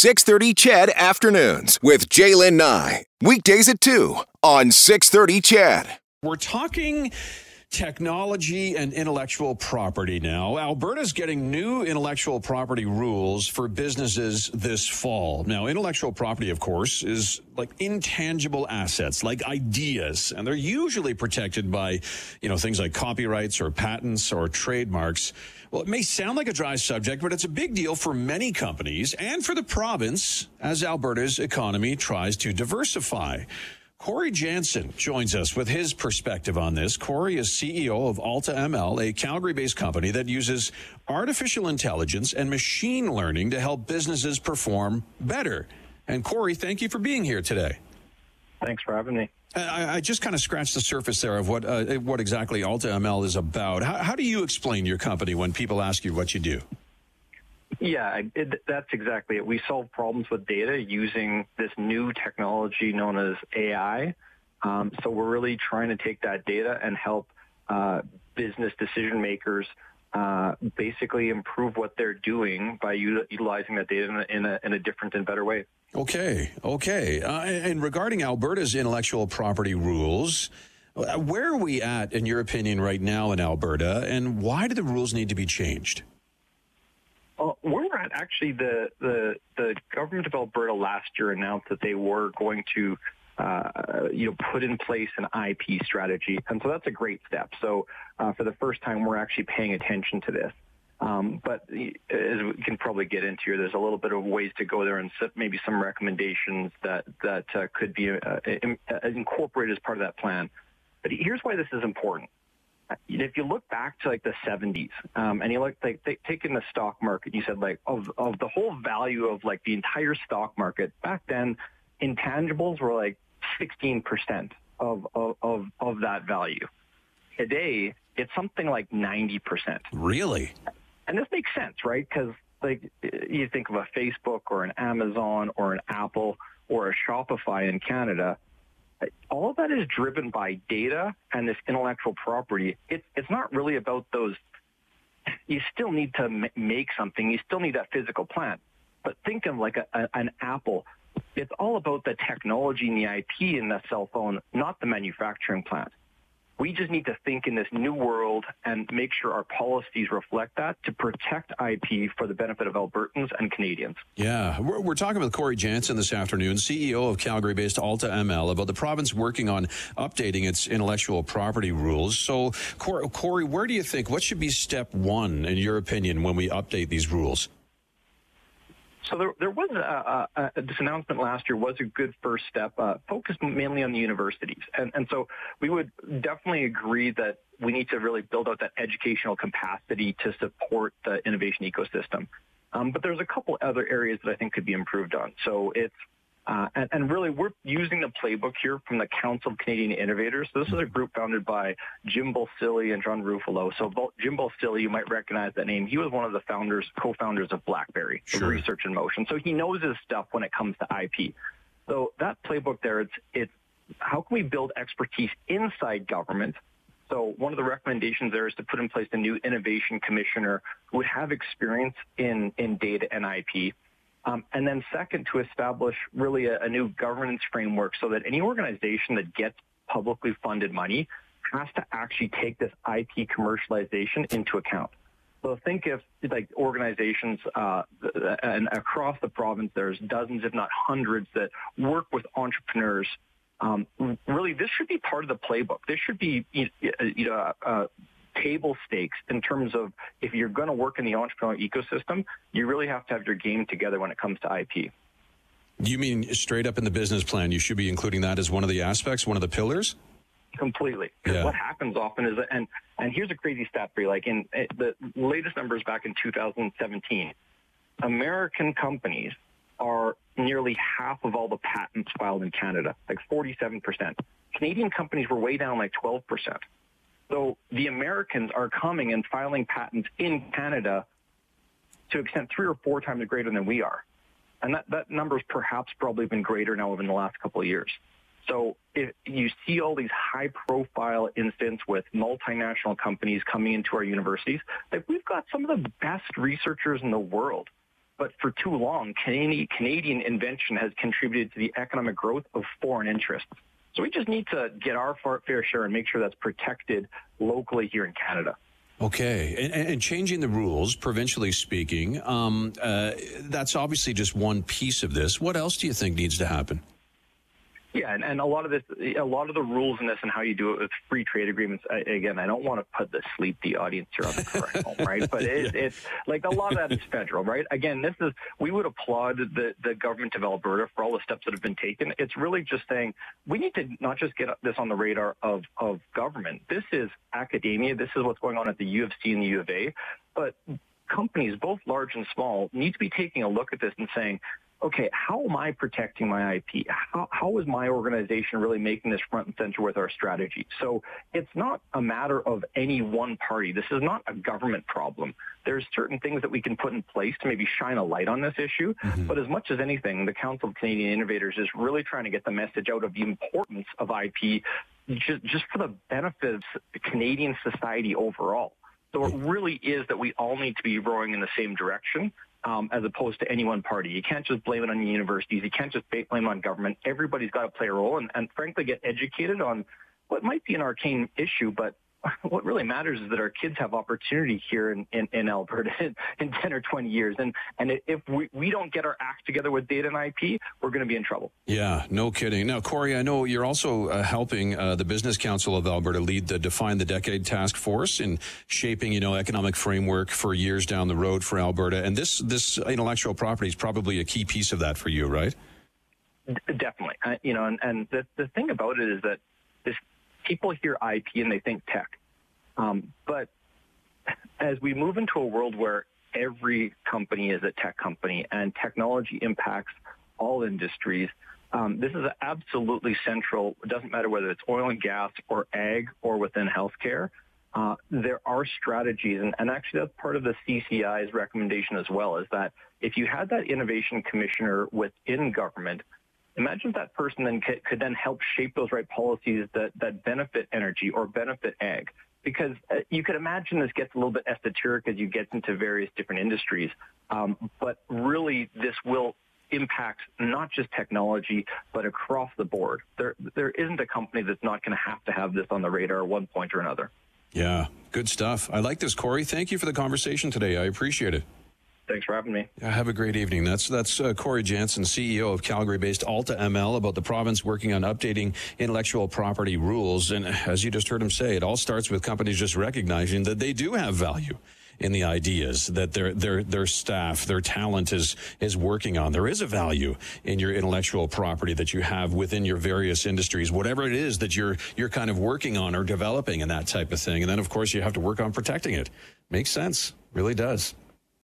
630 CHED Afternoons with Jaylen Nye. Weekdays at 2 on 630 CHED. We're talking technology and intellectual property now. Alberta's getting new intellectual property rules for businesses this fall. Now, intellectual property, of course, is like intangible assets, like ideas, and they're usually protected by, you know, things like copyrights or patents or trademarks. Well, it may sound like a dry subject, but it's a big deal for many companies and for the province as Alberta's economy tries to diversify. Cory Janssen joins us with his perspective on this. Cory is CEO of AltaML, a Calgary based company that uses artificial intelligence and machine learning to help businesses perform better. And Cory, thank you for being here today. Thanks for having me. I, I just kind of scratched the surface there of what uh, what exactly AltaML is about. How, how do you explain your company when people ask you what you do? Yeah, it, that's exactly it. We solve problems with data using this new technology known as AI. Um, so we're really trying to take that data and help uh, business decision makers uh, basically improve what they're doing by utilizing that data in a, in a, in a different and better way. Okay, okay. Uh, and regarding Alberta's intellectual property rules, uh, where are we at, in your opinion, right now in Alberta, and why do the rules need to be changed? Uh, where we're at, actually, the, the the government of Alberta last year announced that they were going to, uh, you know, put in place an IP strategy, and so that's a great step. So, uh, for the first time, we're actually paying attention to this. Um, but as we can probably get into here, there's a little bit of ways to go there, and maybe some recommendations that that uh, could be uh, uh, incorporated as part of that plan. But here's why this is important if you look back to like the 70s um, and you look like th- taking the stock market you said like of, of the whole value of like the entire stock market back then intangibles were like 16% of, of, of, of that value today it's something like 90% really and this makes sense right because like you think of a facebook or an amazon or an apple or a shopify in canada all of that is driven by data and this intellectual property. It, it's not really about those. You still need to m- make something. You still need that physical plant. But think of like a, a, an Apple. It's all about the technology and the IP in the cell phone, not the manufacturing plant. We just need to think in this new world and make sure our policies reflect that to protect IP for the benefit of Albertans and Canadians. Yeah, we're, we're talking with Cory Janssen this afternoon, CEO of Calgary based AltaML, about the province working on updating its intellectual property rules. So, Cory, where do you think, what should be step one, in your opinion, when we update these rules? So there, there was a, a, this announcement last year was a good first step, uh, focused mainly on the universities, and and so we would definitely agree that we need to really build out that educational capacity to support the innovation ecosystem. Um, but there's a couple other areas that I think could be improved on. So it's uh, and, and, really, we're using the playbook here from the Council of Canadian Innovators. So this is a group founded by Jim Balsillie and John Ruffolo. So Jim Balsillie, you might recognize that name. He was one of the founders, co-founders of BlackBerry, sure. Research in Motion. So he knows his stuff when it comes to IP. So that playbook there, it's, it's how can we build expertise inside government so one of the recommendations there is to put in place a new innovation commissioner who would have experience in, in data and IP. Um, and then second, to establish really a, a new governance framework so that any organization that gets publicly funded money has to actually take this IP commercialization into account. So think if like organizations uh, and across the province, there's dozens, if not hundreds, that work with entrepreneurs. Um, really, this should be part of the playbook. This should be you know uh, table stakes in terms of if you're going to work in the entrepreneurial ecosystem, you really have to have your game together when it comes to IP. You mean straight up in the business plan, you should be including that as one of the aspects, one of the pillars? Completely. Because yeah. what happens often is, that, and and here's a crazy stat for you. Like in eh, the latest numbers back in 2017, American companies are nearly half of all the patents filed in Canada, like 47%. Canadian companies were way down like 12%. So the Americans are coming and filing patents in Canada to extent three or four times greater than we are. And that, that number's perhaps probably been greater now in the last couple of years. So if you see all these high profile incidents with multinational companies coming into our universities, like we've got some of the best researchers in the world. but for too long, Canadian invention has contributed to the economic growth of foreign interests. So we just need to get our fair share and make sure that's protected locally here in Canada. Okay, and, and, changing the rules, provincially speaking, um, uh, that's obviously just one piece of this. What else do you think needs to happen? Yeah, and, and a lot of this, a lot of the rules in this and how you do it with free trade agreements. I, again, I don't want to put the sleepy audience here on the correct home, right? But it, yeah. it's like a lot of that is federal, right? Again, this is we would applaud the the government of Alberta for all the steps that have been taken. It's really just saying we need to not just get this on the radar of of government. This is academia. This is what's going on at the U of C and the U of A, but companies, both large and small, need to be taking a look at this and saying, okay, how am I protecting my IP? How, how is my organization really making this front and center with our strategy? So it's not a matter of any one party. This is not a government problem. There's certain things that we can put in place to maybe shine a light on this issue. Mm-hmm. But as much as anything, the Council of Canadian Innovators is really trying to get the message out of the importance of IP just, just for the benefits of Canadian society overall. So it really is that we all need to be rowing in the same direction um, as opposed to any one party. You can't just blame it on the universities. You can't just blame it on government. Everybody's got to play a role and, and frankly get educated on what might be an arcane issue, but what really matters is that our kids have opportunity here in, in, in Alberta in, in, 10 or 20 years. And, and if we, we don't get our act together with data and IP, we're going to be in trouble. Yeah, no kidding. Now, Cory, I know you're also uh, helping uh, the Business Council of Alberta lead the Define the Decade task force in shaping, you know, economic framework for years down the road for Alberta. And this, this intellectual property is probably a key piece of that for you, right? Definitely. Uh, you know, and, and the, the thing about it is that people hear IP and they think tech. Um, but as we move into a world where every company is a tech company and technology impacts all industries, um, this is absolutely central. It doesn't matter whether it's oil and gas or ag or within healthcare. Uh, there are strategies, and, and, actually that's part of the CCI's recommendation as well, is that if you had that innovation commissioner within government Imagine that person then could, could then help shape those right policies that, that benefit energy or benefit ag. Because uh, you could imagine this gets a little bit esoteric as you get into various different industries. Um, but really, this will impact not just technology, but across the board. There, there isn't a company that's not going to have to have this on the radar at one point or another. Yeah, good stuff. I like this, Cory. Thank you for the conversation today. I appreciate it. Thanks for having me. Have a great evening. That's that's uh, Cory Janssen, CEO of Calgary-based AltaML, about the province working on updating intellectual property rules. And as you just heard him say, it all starts with companies just recognizing that they do have value in the ideas that their their their staff, their talent is is working on. There is a value in your intellectual property that you have within your various industries, whatever it is that you're you're kind of working on or developing and that type of thing. And then of course you have to work on protecting it. Makes sense. Really does.